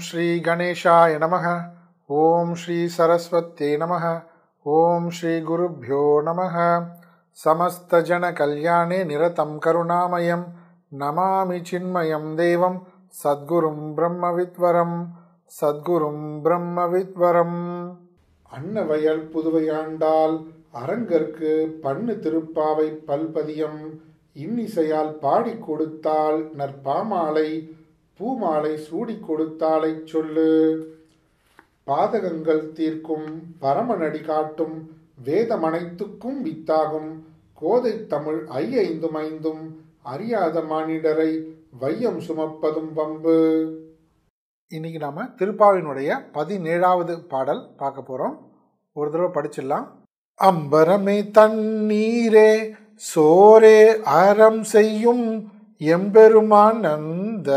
ஸ்ரீ கணேஷாய நமக. ஓம் ஸ்ரீ சரஸ்வத்தே நமக. ஓம் ஸ்ரீ குருभ्यो நமக. சமஸ்தஜன கல்யாணே நிரதம் கருணாமயம். நமாமி சின்மயம் தேவம். சத்குரும் பிரம்மவித்வரம் சத்குரும் பிரம்மவித்வரம் அன்னவயல் புதுவையாண்டால் அரங்கற்கு பண்ணு திருப்பாவை பல்பதியம். இன்னிசையால் பாடி கொடுத்தால் நற்பாமாலை பூமாலை சூடிக் கொடுத்தாலை சொல்லு. பாதகங்கள் தீர்க்கும் பரமநடி காட்டும் வேதமனைத்துக்கும் வித்தாகும் கோதை தமிழ் ஐயைந்தும் ஐந்தும் அறியாத மானிடரை வையம் சுமப்பதும் பம்பு இன்னைக்கு நாம திருப்பாவினுடைய பதினேழாவது பாடல் பார்க்க போறோம். ஒரு தடவை படிச்சிடலாம். அம்பரமே தண்ணீரே சோரே அறம் செய்யும் எம்பெருமான் அந்த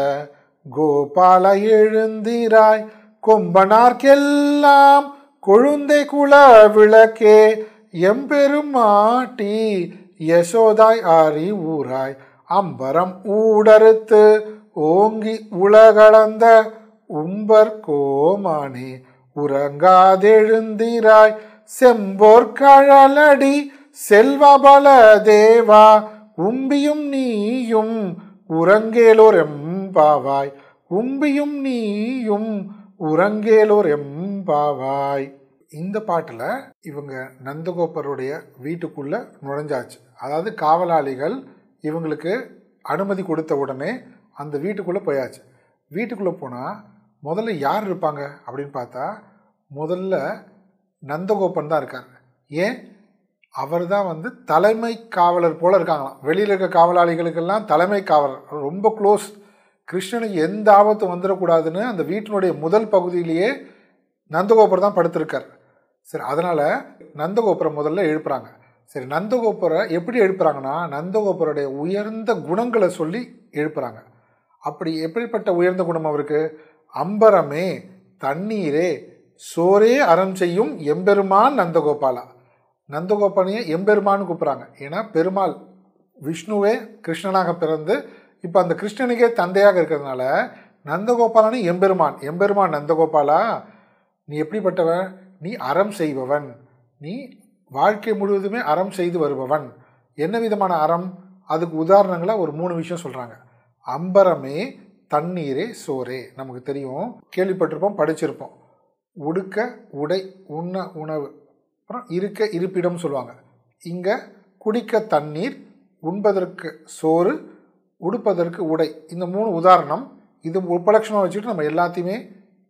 கோபால எழுந்திராய் கொம்பனார்க்கெல்லாம் கொழுந்தை குல விளக்கே எம்பெருமாட்டி யசோதாய் ஆரி ஊராய். அம்பரம் ஊடறுத்து ஓங்கி உலகளந்த உம்பர் கோமானே உறங்காதெழுந்திராய் செம்போர் கழலடி செல்வபல தேவா உம்பியும் நீயும் உறங்கேலோர் எம் பாவாய் உம்பியும் நீயும் உறங்கேலோர் எம்பாவாய். இந்த பாட்டில் இவங்க நந்தகோபருடைய வீட்டுக்குள்ள நுழைஞ்சாச்சு. அதாவது காவலாளிகள் இவங்களுக்கு அனுமதி கொடுத்த உடனே அந்த வீட்டுக்குள்ளே போயாச்சு. வீட்டுக்குள்ளே போனால் முதல்ல யார் இருப்பாங்க அப்படின்னு பார்த்தா முதல்ல நந்தகோபன் தான் இருக்கார். ஏன்? அவர் தான் வந்து தலைமை காவலர் போல இருக்காங்களாம். வெளியில் இருக்க காவலாளிகளுக்கெல்லாம் தலைமை காவலர். ரொம்ப க்ளோஸ் கிருஷ்ணனுக்கு எந்த ஆபத்தும் வந்துடக்கூடாதுன்னு அந்த வீட்டினுடைய முதல் பகுதியிலேயே நந்தகோபுரம் தான் படுத்திருக்கார். சரி அதனால் நந்தகோபுரம் முதல்ல எழுப்புறாங்க. சரி நந்தகோபுரை எப்படி எழுப்புறாங்கன்னா நந்தகோபுரோடைய உயர்ந்த குணங்களை சொல்லி எழுப்புறாங்க. அப்படி எப்படிப்பட்ட உயர்ந்த குணம் அவருக்கு? அம்பரமே தண்ணீரே சோரே அறம் செய்யும் எம்பெருமான் நந்தகோபாலா. நந்தகோபாலையே எம்பெருமான்னு கூப்பிட்றாங்க. ஏன்னா பெருமாள் விஷ்ணுவே கிருஷ்ணனாக பிறந்து இப்போ அந்த கிருஷ்ணனுக்கே தந்தையாக இருக்கிறதுனால நந்தகோபாலனு எம்பெருமான். எம்பெருமான் நந்தகோபாலா? நீ எப்படிப்பட்டவன்? நீ அறம் செய்பவன். நீ வாழ்க்கை முழுவதுமே அறம் செய்து வருபவன். என்ன விதமான அறம்? அதுக்கு உதாரணங்களாக ஒரு மூணு விஷயம் சொல்கிறாங்க அம்பரமே தண்ணீரே சோரே நமக்கு தெரியும். கேள்விப்பட்டிருப்போம் படிச்சிருப்போம். உடுக்க உடை உண்ண உணவு. அப்புறம் இருக்க இருப்பிடம் சொல்லுவாங்க. இங்கே குடிக்க தண்ணீர் உண்பதற்கு சோறு உடுப்பதற்கு உடை. இந்த மூணு உதாரணம் இது உபலட்சணமாக வச்சுக்கிட்டு நம்ம எல்லாத்தையுமே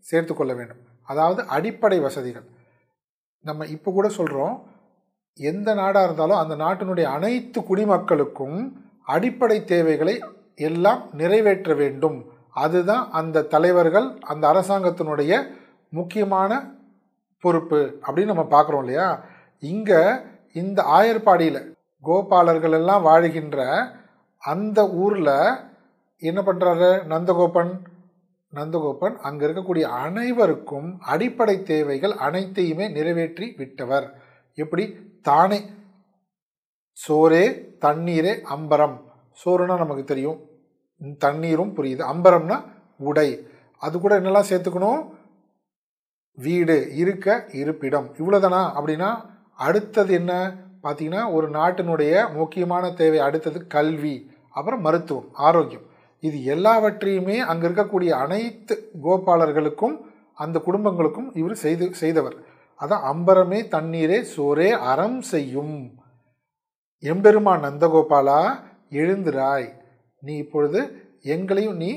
சேர்த்து கொள்ள வேண்டும். அதாவது அடிப்படை வசதிகள். நம்ம இப்போ கூட சொல்கிறோம் எந்த நாடாக இருந்தாலும் அந்த நாட்டினுடைய அனைத்து குடிமக்களுக்கும் அடிப்படை தேவைகளை எல்லாம் நிறைவேற்ற வேண்டும். அதுதான் அந்த தலைவர்கள் அந்த அரசாங்கத்தினுடைய முக்கியமான பொறுப்பு அப்படின்னு நம்ம பார்க்குறோம் இல்லையா? இங்கே இந்த ஆயர்பாடியில் கோபாலர்கள் எல்லாம் வாழ்கின்ற அந்த ஊரில் என்ன பண்ணுறாரு நந்தகோபன். நந்தகோபன் அங்கே இருக்கக்கூடிய அனைவருக்கும் அடிப்படை தேவைகள் அனைத்தையுமே நிறைவேற்றி விட்டவர். எப்படி? தானே. சோரே தண்ணீரே அம்பரம். சோறுனா நமக்கு தெரியும். தண்ணீரும் புரியுது. அம்பரம்னா உடை. அது கூட என்னெல்லாம் சேர்த்துக்கணும்? வீடு இருக்க இருப்பிடம். இவ்வளோதானா அப்படின்னா அடுத்தது என்ன? பார்த்தீங்கன்னா ஒரு நாட்டினுடைய முக்கியமான தேவை அடுத்தது கல்வி. அப்புறம் மருத்துவம் ஆரோக்கியம். இது எல்லாவற்றையுமே அங்கே இருக்கக்கூடிய அனைத்து கோபாலர்களுக்கும் அந்த குடும்பங்களுக்கும் இவர் செய்து செய்தவர். அதான் அம்பரமே தண்ணீரே சோரே அறம் செய்யும். எம்பெருமான் நந்தகோபாலா எழுந்திராய். நீ இப்பொழுது எங்களையும் நீ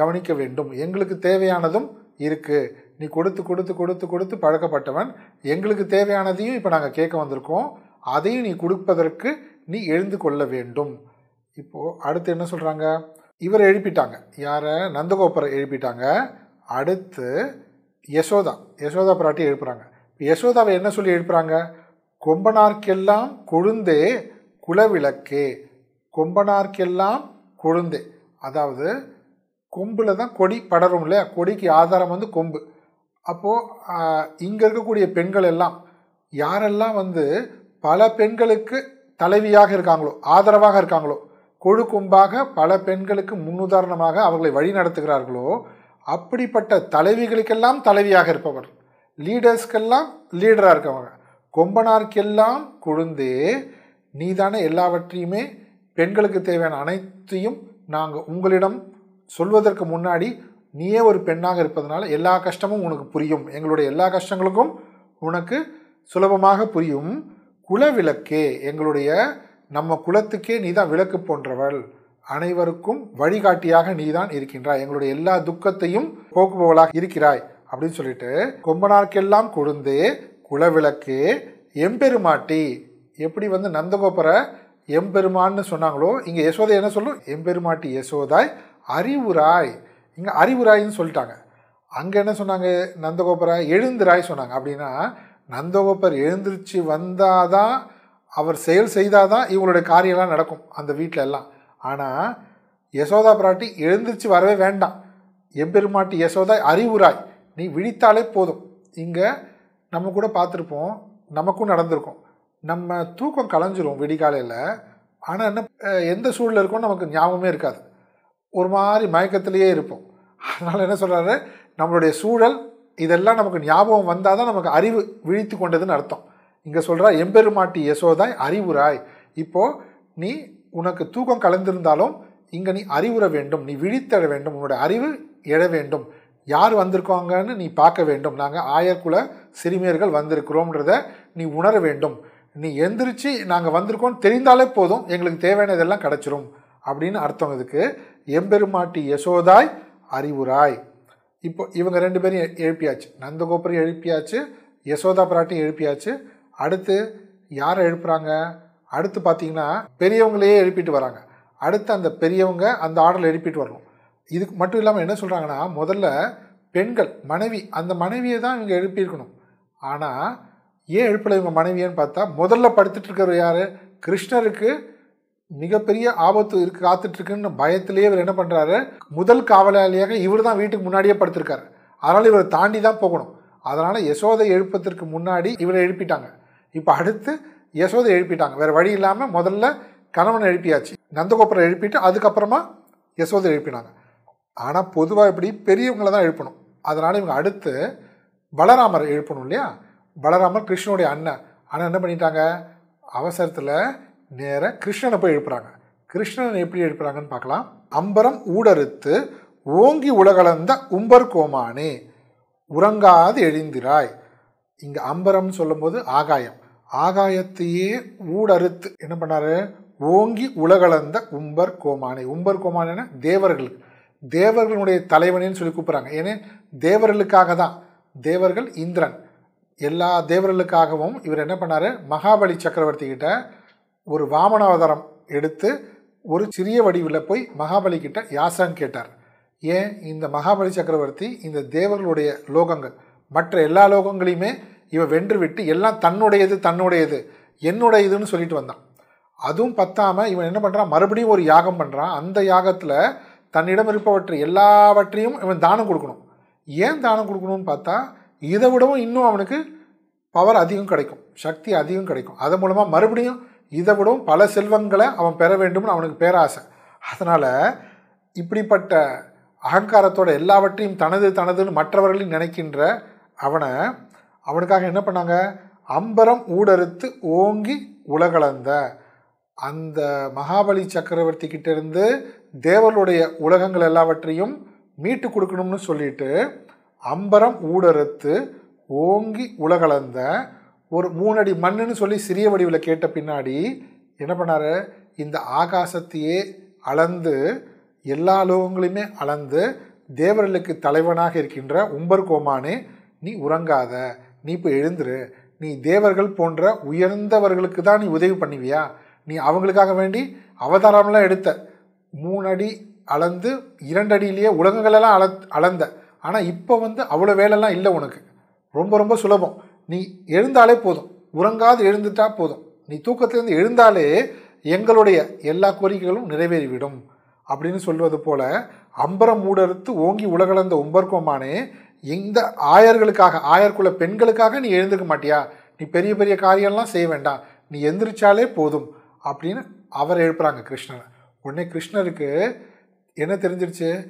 கவனிக்க வேண்டும். எங்களுக்கு தேவையானதும் இருக்குது நீ கொடுத்து கொடுத்து கொடுத்து கொடுத்து பழக்கப்பட்டவன். எங்களுக்கு தேவையானதையும் இப்போ நாங்கள் கேட்க வந்திருக்கோம். அதையும் நீ கொடுப்பதற்கு நீ எழுந்து கொள்ள வேண்டும். இப்போது அடுத்து என்ன சொல்கிறாங்க இவரை எழுப்பிட்டாங்க. யாரை? நந்தகோபுரை எழுப்பிட்டாங்க. அடுத்து யசோதா. யசோதா பிராட்டி எழுப்புறாங்க. யசோதாவை என்ன சொல்லி எழுப்புறாங்க? கொம்பனார்க்கெல்லாம் கொழுந்தே குலவிளக்கே. கொம்பனார்க்கெல்லாம் கொழுந்தே. அதாவது கொம்பில் தான் கொடி படரும் இல்லையா? கொடிக்கு ஆதாரம் வந்து கொம்பு. அப்போது இங்கே இருக்கக்கூடிய பெண்கள் எல்லாம் யாரெல்லாம் வந்து பல பெண்களுக்கு தலைவியாக இருக்காங்களோ ஆதரவாக இருக்காங்களோ கொழு கொம்பாக பல பெண்களுக்கு முன்னுதாரணமாக அவர்களை வழி நடத்துகிறார்களோ அப்படிப்பட்ட தலைவிகளுக்கெல்லாம் தலைவியாக இருப்பவர். லீடர்ஸ்க்கெல்லாம் லீடராக இருக்கவங்க. கொம்பனார்க்கெல்லாம் கொழுந்தே நீதானே எல்லாவற்றையுமே பெண்களுக்கு தேவையான அனைத்தையும் நாங்கள் உங்களிடம் சொல்வதற்கு முன்னாடி நீயே ஒரு பெண்ணாக இருப்பதனால எல்லா கஷ்டமும் உனக்கு புரியும். எங்களுடைய எல்லா கஷ்டங்களுக்கும் உனக்கு சுலபமாக புரியும். குலவிளக்கே எங்களுடைய நம்ம குலத்துக்கே நீதான் விளக்கு போன்றவள். அனைவருக்கும் வழிகாட்டியாக நீதான் இருக்கின்றாய். எங்களுடைய எல்லா துக்கத்தையும் போக்குபவளாக இருக்கிறாய். அப்படின்னு சொல்லிட்டு கொம்பனார்க்கெல்லாம் கொடுந்து குலவிளக்கு எம்பெருமாட்டி எப்படி வந்து நந்தகோபுரை எம்பெருமான்னு சொன்னாங்களோ இங்கே யசோதை என்ன சொல்லும்? எம்பெருமாட்டி யசோதாய் அறிவுராய். இங்கே அறிவுராயின்னு சொல்லிட்டாங்க. அங்கே என்ன சொன்னாங்க? நந்தகோபுரா எழுந்துராய் சொன்னாங்க. அப்படின்னா நந்தகோபர் எழுந்திருச்சு வந்தாதான் அவர் செயல் செய்தால் தான் இவங்களுடைய காரியம்லாம் நடக்கும் அந்த வீட்டில் எல்லாம் ஆனால் யசோதா பிராட்டி எழுந்திருச்சு வரவே வேண்டாம். எம்பெருமாட்டி யசோதா அறிவுராய். நீ விழித்தாலே போதும். இங்கே நம்ம கூட பார்த்துருப்போம். நமக்கும் நடந்திருக்கும். நம்ம தூக்கம் களைஞ்சிரும் விடிகாலையில். ஆனால் என்ன எந்த சூழலில் இருக்கோம் நமக்கு ஞாபகமே இருக்காது. ஒரு மாதிரி மயக்கத்திலேயே இருப்போம். அதனால் என்ன சொல்கிறாரு நம்மளுடைய சூழல் இதெல்லாம் நமக்கு ஞாபகம் வந்தால் தான் நமக்கு அறிவு விழித்து கொண்டதுன்னு அர்த்தம். இங்கே சொல்கிறா எம்பெருமாட்டி யசோதாய் அறிவுராய். இப்போது நீ உனக்கு தூக்கம் கலந்திருந்தாலும் இங்கே நீ அறிவுற வேண்டும். நீ விழித்தெழ வேண்டும். உன்னோட அறிவு எழ வேண்டும். யார் வந்திருக்காங்கன்னு நீ பார்க்க வேண்டும். நாங்கள் ஆயர்குல சிறுமியர்கள் வந்திருக்கிறோம்ன்றத நீ உணர வேண்டும். நீ எந்திரிச்சு நாங்கள் வந்திருக்கோம்னு தெரிந்தாலே போதும். எங்களுக்கு தேவையானதெல்லாம் கிடச்சிரும். அப்படின்னு அர்த்தம் இதுக்கு. எம்பெருமாட்டி யசோதாய் அறிவுராய். இப்போ இவங்க ரெண்டு பேரும் எ- எழுப்பியாச்சு. நந்தகோபுரம் எழுப்பியாச்சு. யசோதா பிராட்டியும் எழுப்பியாச்சு. அடுத்து யாரை எழுப்புறாங்க? அடுத்து பார்த்தீங்கன்னா பெரியவங்களையே எழுப்பிட்டு வராங்க. அடுத்து அந்த பெரியவங்க அந்த ஆர்டரில் எழுப்பிட்டு வரணும். இதுக்கு மட்டும் இல்லாமல் என்ன சொல்கிறாங்கன்னா முதல்ல பெண்கள் மனைவி அந்த மனைவியை தான் இவங்க எழுப்பியிருக்கணும் ஆனால் ஏன் எழுப்பலை இவங்க மனைவியன்னு பார்த்தா முதல்ல படுத்துட்டு இருக்கிறவர் யார்? கிருஷ்ணருக்கு மிகப்பெரிய ஆபத்து இருக்கு காத்துட்ருக்குன்னு பயத்திலேயே இவர் என்ன பண்ணுறாரு முதல் காவலாளியாக இவர் தான் வீட்டுக்கு முன்னாடியே படுத்திருக்காரு. அதனால் இவரை தாண்டி தான் போகணும். அதனால் யசோதை எழுப்பதற்கு முன்னாடி இவரை எழுப்பிட்டாங்க. இப்போ அடுத்து யசோதை எழுப்பிட்டாங்க. வேறு வழி இல்லாமல் முதல்ல கணவனை எழுப்பியாச்சு. நந்தகோபுரம் எழுப்பிட்டு அதுக்கப்புறமா யசோதை எழுப்பினாங்க. ஆனால் பொதுவாக இப்படி பெரியவங்களை தான் எழுப்பணும். அதனால் இவங்க அடுத்து பலராமர் எழுப்பணும் இல்லையா? பலராமர் கிருஷ்ணனுடைய அண்ணன். ஆனால் என்ன பண்ணிட்டாங்க? அவசரத்தில் நேராக கிருஷ்ணனை போய் எழுப்புறாங்க. கிருஷ்ணன் எப்படி எழுப்புறாங்கன்னு பார்க்கலாம். அம்பரம் ஊடறுத்து ஓங்கி உலகளந்த உம்பர் கோமானே உறங்காது எழுந்திராய். இங்கே அம்பரம்னு சொல்லும்போது ஆகாயம். ஆகாயத்தையே ஊடறுத்து என்ன பண்ணாரு? ஓங்கி உலகளந்த உம்பர் கோமானை. உம்பர் கோமானேன்னா தேவர்களுக்கு தேவர்களுடைய தலைவனேன்னு சொல்லி கூப்பிட்றாங்க. ஏன்னா தேவர்களுக்காக தான் தேவர்கள் இந்திரன். எல்லா தேவர்களுக்காகவும் இவர் என்ன பண்ணாரு? மகாபலி சக்கரவர்த்தி கிட்ட ஒரு வாமனாவதாரம் எடுத்து ஒரு சிறிய வடிவில் போய் மகாபலி கிட்ட யாசகம் கேட்டார். ஏன்? இந்த மகாபலி சக்கரவர்த்தி இந்த தேவர்களுடைய லோகங்கள். மற்ற எல்லா லோகங்களையுமே இவன் வென்று விட்டு எல்லாம் தன்னுடையது தன்னுடையது என்னுடையதுன்னு சொல்லிட்டு வந்தான். அதுவும் பத்தாமல் இவன் என்ன பண்ணுறான் மறுபடியும் ஒரு யாகம் பண்ணுறான் அந்த யாகத்தில் தன்னிடம் இருப்பவற்றை எல்லாவற்றையும் இவன் தானம் கொடுக்கணும். ஏன் தானம் கொடுக்கணும்னு பார்த்தா இதை விடவும் இன்னும் அவனுக்கு பவர் அதிகம் கிடைக்கும். சக்தி அதிகம் கிடைக்கும். அதன் மூலமாக மறுபடியும் இதை விடவும் பல செல்வங்களை அவன் பெற வேண்டும்னு அவனுக்கு பேராசை. அதனால் இப்படிப்பட்ட அகங்காரத்தோட எல்லாவற்றையும் தனது தனதுன்னு மற்றவர்களையும் நினைக்கின்ற அவனை அவனுக்காக என்ன பண்ணாங்க? அம்பரம் ஊடறுத்து ஓங்கி உலகளந்த. அந்த மகாபலி சக்கரவர்த்தி கிட்டேருந்து தேவருடைய தேவர்களுடைய உலகங்கள் எல்லாவற்றையும் மீட்டு கொடுக்கணும்னு சொல்லிட்டு அம்பரம் ஊடறுத்து ஓங்கி உலகளந்த ஒரு மூணடி மண்ணுன்னு சொல்லி சிறிய வடிவில் கேட்ட பின்னாடி என்ன பண்ணாரு? இந்த ஆகாசத்தையே அளந்து எல்லா லோகங்களையுமே அளந்து தேவர்களுக்கு தலைவனாக இருக்கின்ற உம்பர் கோமானே நீ உறங்காத. நீ இப்போ எழுந்துரு. நீ தேவர்கள் போன்ற உயர்ந்தவர்களுக்கு தான் நீ உதவி பண்ணுவியா? நீ அவங்களுக்காக வேண்டி அவதாரம்லாம் எடுத்த. மூணு அடி அளந்து இரண்டு அடியிலேயே உலகங்களெல்லாம் அள அளந்த. ஆனால் இப்போ வந்து அவ்வளோ வேலைலாம் இல்லை உனக்கு. ரொம்ப ரொம்ப சுலபம். நீ எழுந்தாலே போதும். உறங்காது எழுந்துட்டா போதும். நீ தூக்கத்திலேருந்து எழுந்தாலே எங்களுடைய எல்லா கோரிக்கைகளும் நிறைவேறிவிடும். அப்படின்னு சொல்வது போல அம்பரம் மூடறுத்து ஓங்கி உலகளந்த உம்பர்கோமானே இந்த ஆயர்களுக்காக ஆயர்குல பெண்களுக்காக நீ எழுந்துக்க மாட்டியா? நீ பெரிய பெரிய காரியம்லாம் செய்ய வேண்டாம். நீ எந்திரிச்சாலே போதும் அப்படின்னு அவர் எழுப்புறாங்க கிருஷ்ணனை. உடனே கிருஷ்ணருக்கு என்ன தெரிஞ்சிருச்சு?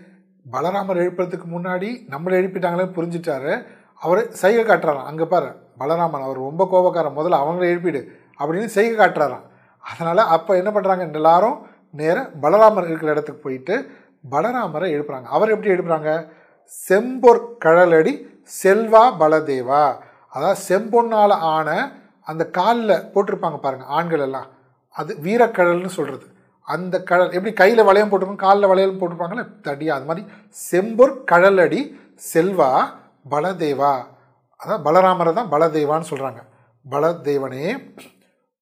பலராமர் எழுப்புறதுக்கு முன்னாடி நம்மளை எழுப்பிட்டாங்களே புரிஞ்சுட்டாரு. அவர் செய்கை காட்டுறாராம். அங்கே பாரு பலராமன் அவர் ரொம்ப கோபக்காரன். முதல்ல அவங்கள எழுப்பிடு அப்படின்னு செய்கை காட்டுறாராம். அதனால் அப்போ என்ன பண்ணுறாங்க எல்லாரும் நேராக பலராமர் இருக்கிற இடத்துக்கு போயிட்டு பலராமரை எழுப்புறாங்க. அவர் எப்படி எழுப்புறாங்க? செம்பொற் கழலடி செல்வா பலதேவா. அதாவது செம்பொன்னால் ஆன அந்த காலில் போட்டிருப்பாங்க பாருங்கள் ஆண்கள் எல்லாம். அது வீரக்கழல்னு சொல்கிறது அந்த கழல் எப்படி கையில் வளையம் போட்டிருப்பாங்க காலில் வளையம் போட்டிருப்பாங்களே தடியா அது மாதிரி செம்பொற் கழலடி செல்வா பலதேவா. அதான் பலராமரை தான் பலதேவான்னு சொல்கிறாங்க பலதேவனே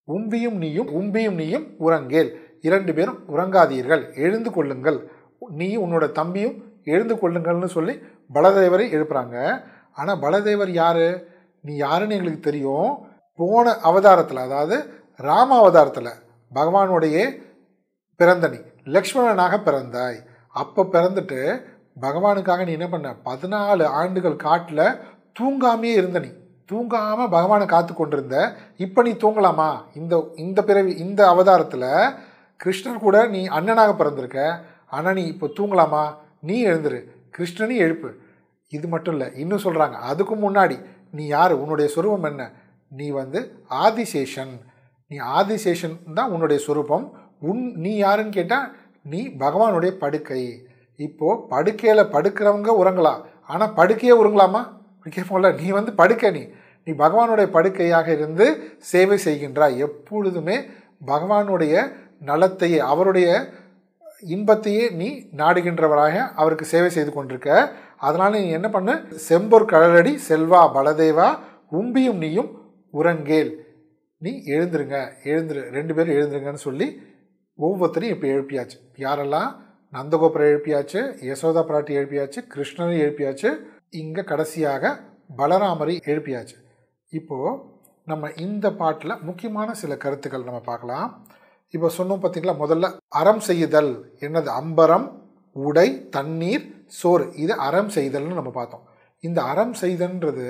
உம்பியும் நீயும் உம்பியும் நீயும் உறங்கேல். இரண்டு பேரும் உறங்காதீர்கள் எழுந்து கொள்ளுங்கள். நீ உன்னோட தம்பியும் எழுந்து கொள்ளுங்கள்னு சொல்லி பலதேவரை எழுப்புறாங்க. ஆனால் பலதேவர் யார்? நீ யாருன்னு எங்களுக்கு தெரியும். போன அவதாரத்தில் அதாவது ராம அவதாரத்தில் பகவானுடைய பிறந்த நீ லக்ஷ்மணனாக பிறந்தாய். அப்போ பிறந்துட்டு பகவானுக்காக நீ என்ன பண்ண? பதினாலு ஆண்டுகள் காட்டில் தூங்காமையே இருந்த நீ. தூங்காமல் பகவானை காத்து கொண்டிருந்த. இப்போ நீ தூங்கலாமா? இந்த இந்த பிறவி இந்த அவதாரத்தில் கிருஷ்ணர் கூட நீ அண்ணனாக பிறந்திருக்க. ஆனால் நீ இப்போ தூங்கலாமா? நீ எழுந்துரு. கிருஷ்ணனையும் எழுப்பு. இது மட்டும் இல்லை இன்னும் சொல்கிறாங்க அதுக்கு முன்னாடி நீ யார்? உன்னுடைய சொரூபம் என்ன? நீ வந்து ஆதிசேஷன். நீ ஆதிசேஷன் தான் உன்னுடைய சொரூபம். உன் நீ யாருன்னு கேட்டால் நீ பகவானுடைய படுக்கை. இப்போது படுக்கையில் படுக்கிறவங்க உறங்கலாம் ஆனால் படுக்கையே உறங்கலாமா? கேட்போம்ல நீ வந்து படுக்கை நீ. நீ பகவானுடைய படுக்கையாக இருந்து சேவை செய்கின்றாய். எப்பொழுதுமே பகவானுடைய நலத்தையே அவருடைய இன்பத்தையே நீ நாடுகின்றவராக அவருக்கு சேவை செய்து கொண்டிருக்க. அதனால் நீ என்ன பண்ணு? செம்பொர் கழலடி செல்வா பலதேவா உம்பியும் நீயும் உறங்கேல். நீ எழுந்துருங்க எழுந்துரு ரெண்டு பேரும் எழுந்துருங்கன்னு சொல்லி ஒவ்வொருத்தரையும் இப்போ எழுப்பியாச்சு. யாரெல்லாம்? நந்தகோபுரம் எழுப்பியாச்சு யசோதா பிராட்டி எழுப்பியாச்சு கிருஷ்ணனை எழுப்பியாச்சு இங்கே கடைசியாக பலராமரை எழுப்பியாச்சு. இப்போது நம்ம இந்த பாட்டில் முக்கியமான சில கருத்துக்கள் நம்ம பார்க்கலாம். இப்போ சொன்னோம் பார்த்தீங்களா முதல்ல அறம் செய்தல். என்னது? அம்பரம் உடை தண்ணீர் சோறு. இது அறம் செய்தல்னு நம்ம பார்த்தோம். இந்த அறம் செய்தல்ன்றது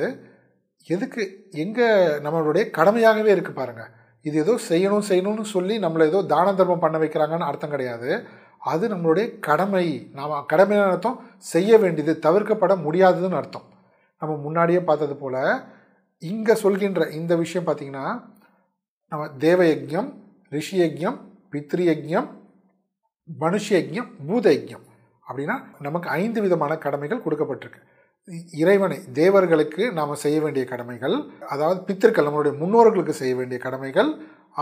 எதுக்கு எங்கே நம்மளுடைய கடமையாகவே இருக்குது பாருங்கள் இது ஏதோ செய்யணும் செய்யணும்னு சொல்லி நம்மளை ஏதோ தான தர்மம் பண்ண வைக்கிறாங்கன்னு அர்த்தம் கிடையாது. அது நம்மளுடைய கடமை. நாம் கடமையான அர்த்தம் செய்ய வேண்டியது தவிர்க்கப்பட முடியாததுன்னு அர்த்தம். நம்ம முன்னாடியே பார்த்தது போல் இங்கே சொல்கின்ற இந்த விஷயம் பார்த்திங்கன்னா நம்ம தேவயஜம் ரிஷி யஜ்யம் பித்ரு யஜ்யம் மனுஷ அப்படின்னா நமக்கு ஐந்து விதமான கடமைகள் கொடுக்கப்பட்டிருக்கு. இறைவனை தேவர்களுக்கு நாம் செய்ய வேண்டிய கடமைகள் அதாவது பித்திருக்கள் நம்மளுடைய முன்னோர்களுக்கு செய்ய வேண்டிய கடமைகள்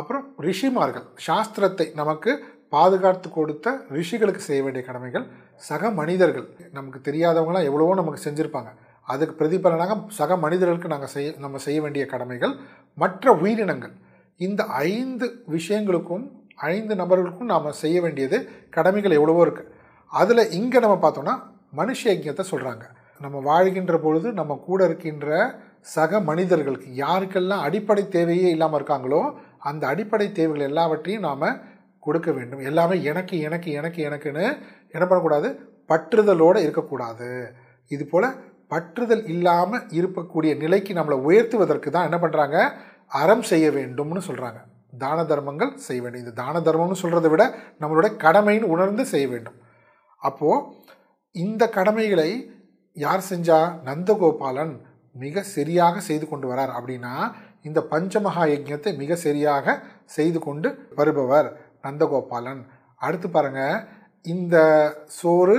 அப்புறம் ரிஷிமார்கள் சாஸ்திரத்தை நமக்கு பாதுகாத்து கொடுத்த ரிஷிகளுக்கு செய்ய வேண்டிய கடமைகள் சக மனிதர்கள் நமக்கு தெரியாதவங்களாம் எவ்வளவோ நமக்கு செஞ்சுருப்பாங்க. அதுக்கு பிரதிபலனாக சக மனிதர்களுக்கு நாங்கள் செய்ய நம்ம செய்ய வேண்டிய கடமைகள் மற்ற உயிரினங்கள் இந்த ஐந்து விஷயங்களுக்கும் ஐந்து நபர்களுக்கும் நாம் செய்ய வேண்டியது கடமைகள் எவ்வளவோ இருக்குது அதில் இங்கே நம்ம பார்த்தோன்னா மனுஷ யஜ்யத்தை சொல்கிறாங்க நம்ம வாழ்கின்ற பொழுது நம்ம கூட இருக்கின்ற சக மனிதர்களுக்கு யாருக்கெல்லாம் அடிப்படை தேவையே இல்லாமல் இருக்காங்களோ அந்த அடிப்படை தேவைகள் எல்லாவற்றையும் நாம் கொடுக்க வேண்டும். எல்லாமே எனக்கு எனக்கு எனக்கு எனக்குன்னு என்ன பண்ணக்கூடாது பற்றுதலோடு இருக்கக்கூடாது. இது போல் பற்றுதல் இல்லாமல் இருக்கக்கூடிய நிலைக்கு நம்மளை உயர்த்துவதற்கு தான் என்ன பண்ணுறாங்க அறம் செய்ய வேண்டும்னு சொல்கிறாங்க தான தர்மங்கள் செய்ய வேண்டும். இந்த தான தர்மம்னு சொல்கிறத விட நம்மளுடைய கடமைன்னு உணர்ந்து செய்ய வேண்டும். அப்போது இந்த கடமைகளை யார் செஞ்சா? நந்தகோபாலன் மிக சரியாக செய்து கொண்டு வரார். அப்படின்னா இந்த பஞ்சமகா யஜ்யத்தை மிக சரியாக செய்து கொண்டு வருபவர் நந்தகோபாலன். அடுத்து பாருங்க இந்த சோறு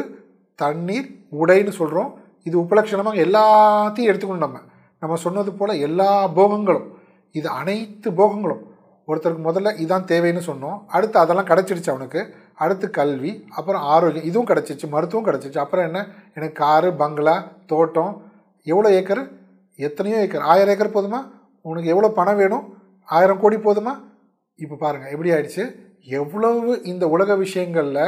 தண்ணீர் உடைன்னு சொல்கிறோம் இது உபலட்சணமாக எல்லாத்தையும் எடுத்துக்கணும் நம்ம. நம்ம சொன்னது போல் எல்லா போகங்களும். இது அனைத்து போகங்களும். ஒருத்தருக்கு முதல்ல இதான் தேவைன்னு சொன்னோம். அடுத்து அதெல்லாம் கிடச்சிடுச்சு அவனுக்கு. அடுத்து கல்வி அப்புறம் ஆரோக்கியம். இதுவும் கிடச்சிச்சு மருத்துவம் கிடச்சிச்சு அப்புறம் என்ன? எனக்கு காரு பங்களா தோட்டம். எவ்வளோ ஏக்கர்? எத்தனையோ ஏக்கர். ஆயிரம் ஏக்கர் போதுமா? உனக்கு எவ்வளோ பணம் வேணும்? ஆயிரம் கோடி போதுமா? இப்போ பாருங்கள் எப்படி ஆயிடுச்சு? எவ்வளவு இந்த உலக விஷயங்களில்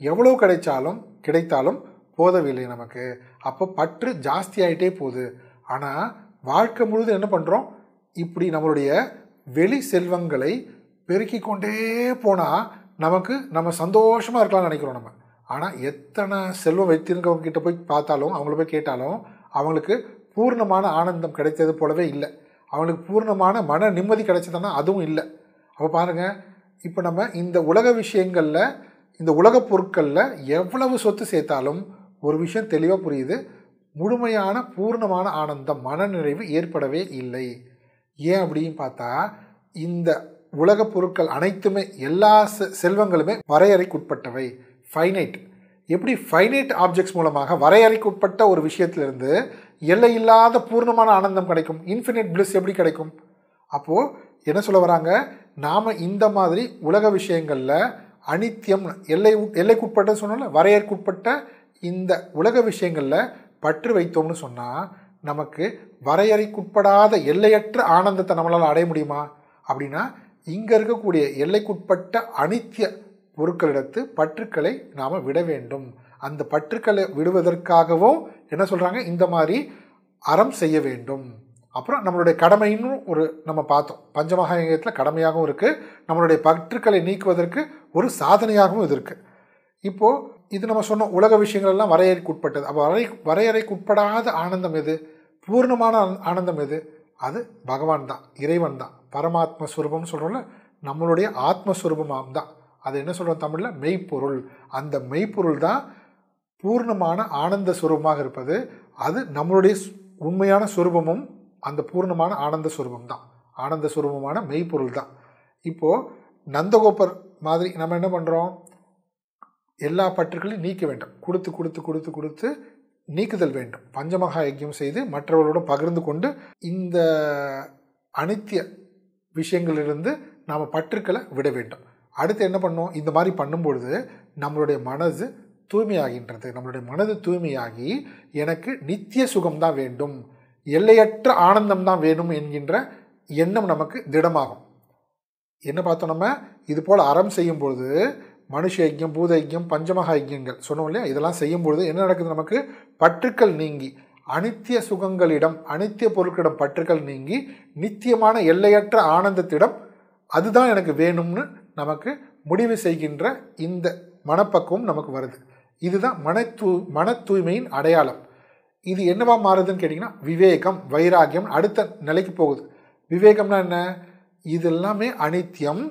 எவ்வளவு கிடைச்சாலும் கிடைத்தாலும் போதவில்லை நமக்கு. அப்போ பற்று ஜாஸ்தி ஆகிட்டே போகுது. ஆனால் வாழ்க்கை முழுதும் என்ன பண்ணுறோம் இப்படி நம்மளுடைய வெளி செல்வங்களை பெருக்கி கொண்டே போனால் நமக்கு நம்ம சந்தோஷமாக இருக்கலாம்னு நினைக்கிறோம் நம்ம. ஆனால் எத்தனை செல்வம் வைத்திருக்கவங்க கிட்ட போய் பார்த்தாலும் அவங்கள போய் கேட்டாலும் அவங்களுக்கு பூர்ணமான ஆனந்தம் கிடைத்தது போலவே இல்லை. அவங்களுக்கு பூர்ணமான மன நிம்மதி கிடைச்சதுன்னா அதுவும் இல்லை. அப்போ பாருங்கள் இப்போ நம்ம இந்த உலக விஷயங்களில் இந்த உலகப் பொருட்களில் எவ்வளவு சொத்து சேர்த்தாலும் ஒரு விஷயம் தெளிவாக புரியுது. முழுமையான பூர்ணமான ஆனந்தம் மனநிறைவு ஏற்படவே இல்லை. ஏன் அப்படின்னு பார்த்தா இந்த உலக பொருட்கள் அனைத்துமே எல்லா செ- செல்வங்களுமே வரையறைக்குட்பட்டவை. ஃபைனைட் எப்படி ஃபைனைட் ஆப்ஜெக்ட்ஸ் மூலமாக வரையறைக்குட்பட்ட ஒரு விஷயத்திலிருந்து எல்லையில்லாத பூர்ணமான ஆனந்தம் கிடைக்கும்? இன்ஃபினிட் bliss எப்படி கிடைக்கும்? அப்போது என்ன சொல்ல வராங்க? நாம் இந்த மாதிரி உலக விஷயங்களில் அனித்தியம் எல்லை எல்லைக்குட்பட்ட சொன்னால வரையறைக்குட்பட்ட இந்த உலக விஷயங்களில் பற்று வைத்தோம்னு சொன்னால் நமக்கு வரையறைக்குட்படாத எல்லையற்ற ஆனந்தத்தை நம்மளால் அடைய முடியுமா? அப்படின்னா இங்கே இருக்கக்கூடிய எல்லைக்குட்பட்ட அனித்திய பொருட்களிடத்து பற்றுக்களை நாம் விட வேண்டும். அந்த பற்றுக்களை விடுவதற்காகவும் என்ன சொல்கிறாங்க இந்த மாதிரி அறம் செய்ய வேண்டும். அப்புறம் நம்மளுடைய கடமைன்னு ஒரு நம்ம பார்த்தோம். பஞ்சமகாயத்தில் கடமையாகவும் இருக்குது நம்மளுடைய பற்றுக்களை நீக்குவதற்கு ஒரு சாதனையாகவும் இது இருக்குது இப்போது இது நம்ம சொன்னோம் உலக விஷயங்கள் எல்லாம் வரையறைக்குட்பட்டது. அப்போ வரை வரையறைக்குட்படாத ஆனந்தம் எது? பூர்ணமான ஆனந்தம் எது? அது பகவான் தான் இறைவன் தான் பரமாத்ம ஸ்வரூபம்னு சொல்கிறோம்ல நம்மளுடைய ஆத்மஸ்வரூபமாக தான். அது என்ன சொல்கிறோம் தமிழில்? மெய்ப்பொருள். அந்த மெய்ப்பொருள் தான் பூர்ணமான ஆனந்த சுரூபமாக இருப்பது. அது நம்மளுடைய உண்மையான சுரூபமும் அந்த பூர்ணமான ஆனந்த சுரூபம் தான் ஆனந்த சுரூபமான மெய்ப்பொருள் தான் இப்போது நந்தகோபர் மாதிரி நம்ம என்ன பண்ணுறோம் எல்லா பற்றுகளையும் நீக்க வேண்டும். கொடுத்து கொடுத்து கொடுத்து கொடுத்து நீக்குதல் வேண்டும். பஞ்சமகா யஜ்யம் செய்து மற்றவர்களோடு பகிர்ந்து கொண்டு இந்த அனித்திய விஷயங்களிலிருந்து நாம் பற்றுக்களை விட வேண்டும். அடுத்து என்ன பண்ணோம் இந்த மாதிரி பண்ணும்பொழுது நம்மளுடைய மனது தூய்மையாகின்றது. நம்மளுடைய மனது தூய்மையாகி எனக்கு நித்திய சுகம்தான் வேண்டும். எல்லையற்ற ஆனந்தம் தான் வேணும் என்கின்ற எண்ணம் நமக்கு திடமாகும். என்ன பார்த்தோம் நம்ம? இது போல் அறம் செய்யும் பொழுது மனுஷ ஐக்கியம் பூத ஐக்கியம் பஞ்சமக ஐக்கியங்கள். சொன்னோம் இல்லையா? இதெல்லாம் செய்யும் பொழுது என்ன நடக்குது நமக்கு? பற்றுக்கள் நீங்கி அனித்திய சுகங்களிடம் அனித்திய பொருட்களிடம் பற்றுக்கள் நீங்கி நித்தியமான எல்லையற்ற ஆனந்தத்திடம் அதுதான் எனக்கு வேணும்னு நமக்கு முடிவு செய்கின்ற இந்த மனப்பக்குவம் நமக்கு வருது. இதுதான் மன தூ மன தூய்மையின் அடையாளம். இது என்னவா மாறுதுன்னு கேட்டிங்கன்னா விவேகம் வைராகியம் அடுத்த நிலைக்கு போகுது. விவேகம்னா என்ன? இதெல்லாமே அனித்தியம்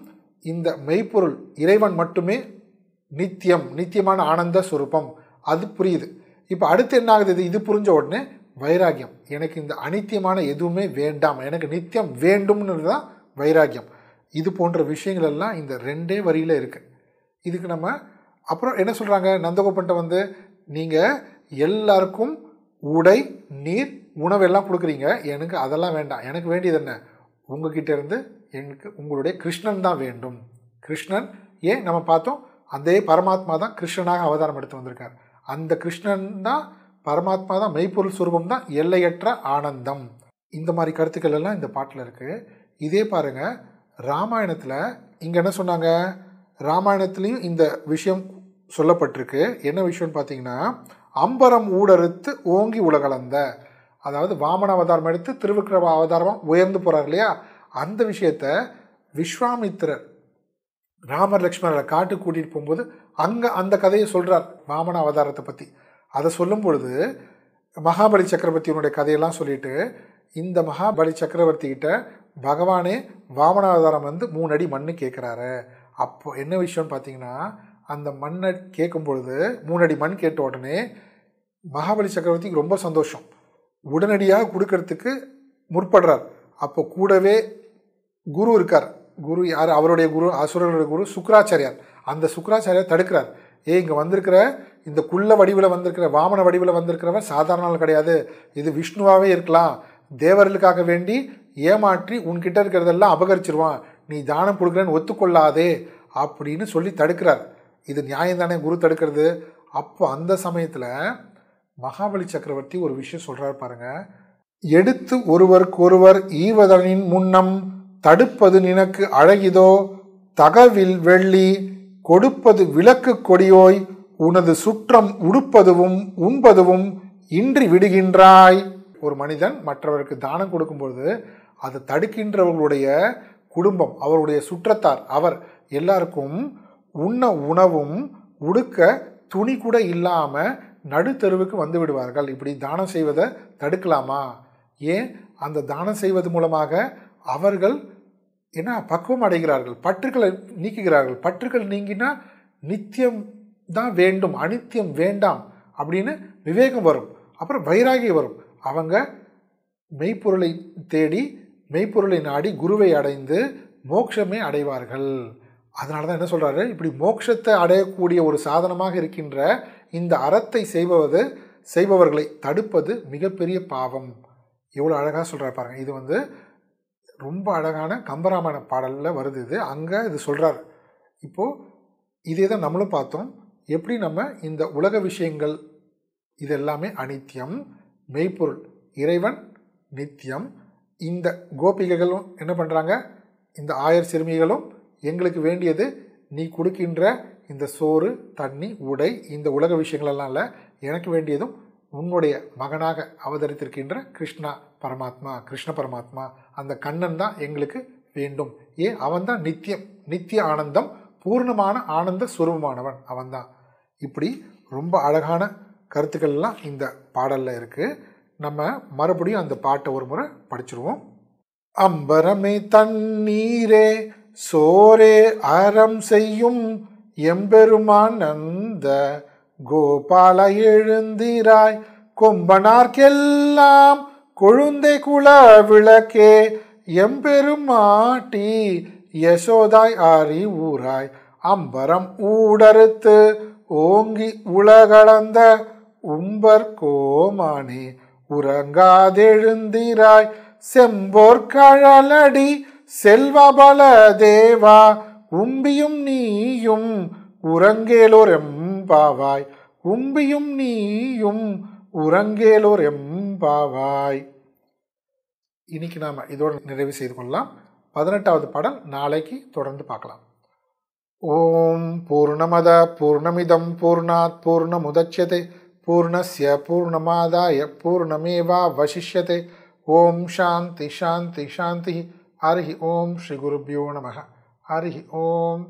இந்த மெய்ப்பொருள் இறைவன் மட்டுமே நித்தியம் நித்தியமான ஆனந்த சுரூபம். அது புரியுது. இப்போ அடுத்து என்ன ஆகுது? இது இது புரிஞ்ச உடனே வைராகியம். எனக்கு இந்த அனித்தியமான எதுவுமே வேண்டாம். எனக்கு நித்தியம் வேண்டும்னு தான் வைராகியம். இது போன்ற விஷயங்கள் எல்லாம் இந்த ரெண்டே வரியில் இருக்குது இதுக்கு நம்ம அப்புறம் என்ன சொல்கிறாங்க நந்தகோபன்ட்ட வந்து நீங்கள் எல்லாருக்கும் உடை நீர் உணவெல்லாம் கொடுக்குறீங்க. எனக்கு அதெல்லாம் வேண்டாம். எனக்கு வேண்டியது என்ன? உங்ககிட்ட இருந்து எனக்கு உங்களுடைய கிருஷ்ணன் தான் வேண்டும். கிருஷ்ணன் ஏன் நம்ம பார்த்தோம் அதே பரமாத்மா தான் கிருஷ்ணனாக அவதாரம் எடுத்து வந்திருக்கார். அந்த கிருஷ்ணன் தான் பரமாத்மா தான் மெய்ப்பொருள் சுரூபம் தான் எல்லையற்ற ஆனந்தம். இந்த மாதிரி கருத்துக்கள் எல்லாம் இந்த பாட்டில் இருக்குது இதே பாருங்க ராமாயணத்தில் இங்கே என்ன சொன்னாங்க? ராமாயணத்துலேயும் இந்த விஷயம் சொல்லப்பட்டிருக்கு. என்ன விஷயம்னு பார்த்தீங்கன்னா அம்பரம் ஊடறுத்து ஓங்கி உலகலந்த அதாவது வாமன அவதாரம் எடுத்து திருவிக்கிரம அவதாரமாக உயர்ந்து போகிறார் இல்லையா? அந்த விஷயத்த விஸ்வாமித்திரர் ராமர் லக்ஷ்மணரை காட்டு கூட்டிகிட்டு போகும்போது அங்கே அந்த கதையை சொல்கிறார் வாமன அவதாரத்தை பற்றி அதை சொல்லும் பொழுது மகாபலி சக்கரவர்த்தியினுடைய கதையெல்லாம் சொல்லிட்டு இந்த மகாபலி சக்கரவர்த்தி கிட்ட பகவானே வாமனாவதாரம் வந்து மூணு அடி மண்ணு கேட்குறாரு அப்போ என்ன விஷயம்னு பார்த்தீங்கன்னா அந்த மண்ணை கேட்கும் பொழுது மூணு அடி மண் கேட்ட உடனே மகாபலி சக்கரவர்த்திக்கு ரொம்ப சந்தோஷம். உடனடியாக கொடுக்கறதுக்கு முற்படுறார். அப்போ கூடவே குரு இருக்கார். குரு யார்? அவருடைய குரு அசுரர்களுடைய குரு சுக்கராச்சாரியார். அந்த சுக்கராச்சாரியார் தடுக்கிறார். ஏ இங்கே வந்திருக்கிற இந்த குள்ள வடிவில் வந்திருக்கிற வாமன வடிவில் வந்திருக்கிறவன் சாதாரண கிடையாது. இது விஷ்ணுவாகவே இருக்கலாம். தேவர்களுக்காக வேண்டி ஏமாற்றி உன்கிட்ட இருக்கிறதெல்லாம் அபகரிச்சிருவான். நீ தானம் கொடுக்குறேன்னு ஒத்துக்கொள்ளாதே அப்படின்னு சொல்லி தடுக்கிறார். இது நியாயம் தானே குரு தடுக்கிறது? அப்போ அந்த சமயத்தில் மகாபலி சக்கரவர்த்தி ஒரு விஷயம் சொல்கிறாரு பாருங்கள் எடுத்து ஒருவருக்கொருவர் ஈவதனின் முன்னம் தடுப்பது நினக்கு அழகிதோ? தகவில் வெள்ளி கொடுப்பது விளக்கு கொடியோய் உனது சுற்றம் உடுப்பதுவும் உண்பதுவும் இன்றி விடுகின்றாய். ஒரு மனிதன் மற்றவருக்கு தானம் கொடுக்கும்பொழுது அதை தடுக்கின்றவர்களுடைய குடும்பம் அவருடைய சுற்றத்தார் அவர் எல்லாருக்கும் உண்ண உணவும் உடுக்க துணி கூட இல்லாமல் நடுத்தெருவுக்கு வந்து விடுவார்கள். இப்படி தானம் செய்வதை தடுக்கலாமா? ஏன்? அந்த தானம் செய்வது மூலமாக அவர்கள் ஏன்னா பக்குவம் அடைகிறார்கள். பற்றுக்களை நீக்குகிறார்கள். பற்றுக்கள் நீங்கினா நித்தியம் தான் வேண்டும் அனித்தியம் வேண்டாம் அப்படின்னு விவேகம் வரும். அப்புறம் வைராகி வரும். அவங்க மெய்ப்பொருளை தேடி மெய்ப்பொருளை நாடி குருவை அடைந்து மோட்சமே அடைவார்கள். அதனால தான் என்ன சொல்கிறாரு இப்படி மோட்சத்தை அடையக்கூடிய ஒரு சாதனமாக இருக்கின்ற இந்த அறத்தை செய்வது செய்பவர்களை தடுப்பது மிகப்பெரிய பாவம். எவ்வளோ அழகாக சொல்கிறார் பாருங்கள் இது வந்து ரொம்ப அழகான கம்பராமாயண பாடலில் வருது இது. அங்கே இது சொல்கிறார் இப்போது இதே தான் நம்மளும் பார்த்தோம். எப்படி நம்ம இந்த உலக விஷயங்கள் இது எல்லாமே அனித்தியம் மெய்ப்பொருள் இறைவன் நித்தியம் இந்த கோபிகைகளும் என்ன பண்ணுறாங்க இந்த ஆயர் சிறுமிகளும் எங்களுக்கு வேண்டியது நீ கொடுக்கின்ற இந்த சோறு தண்ணி உடை இந்த உலக விஷயங்களெல்லாம் இல்லை. எனக்கு வேண்டியதும் உன்னுடைய மகனாக அவதரித்திருக்கின்ற கிருஷ்ணா. பரமாத்மா கிருஷ்ண பரமாத்மா அந்த கண்ணன் தான் எங்களுக்கு வேண்டும். ஏன் அவன் தான் நித்தியம் நித்திய ஆனந்தம் பூர்ணமான ஆனந்த சுரூபமானவன் அவன்தான். இப்படி ரொம்ப அழகான கருத்துக்கள்லாம் இந்த பாடலில் இருக்குது நம்ம மறுபடியும் அந்த பாட்டை ஒரு முறை படிச்சிருவோம். அம்பரமே தண்ணீரே சோரே அறம் செய்யும் எம்பெருமான் அந்த கோபால எழுந்திராய். கொம்பனார்க்கெல்லாம் கொழுந்தை குல விளக்கே எம்பெருமாட்டி யசோதாய் ஆரி ஊராய் அம்பரம் ஊடறுத்து ஓங்கி உலகளந்த உம்பர் கோமானே உறங்காதெழுந்திராய் செம்போர்கழலடி செல்வபல தேவா உம்பியும் நீயும் உறங்கேலோர் எம்பாவாய் உம்பியும் நீயும் உறங்கேலோர் எம்பாவாய். இன்னைக்கு நாம் இதோடு நிறைவு செய்து கொள்ளலாம். பதினெட்டாவது பாடல் நாளைக்கு தொடர்ந்து பார்க்கலாம். ஓம் பூர்ணமத பூர்ணமிதம் பூர்ணாத் பூர்ணமுதட்சியதே பூர்ணஸ்ய பூர்ணமாதாய பூர்ணமேவா வசிஷ்யதே. ஓம் சாந்தி சாந்தி சாந்தி. ஹரி ஓம் ஸ்ரீ குருபியோ நம ஹரி ஓம்.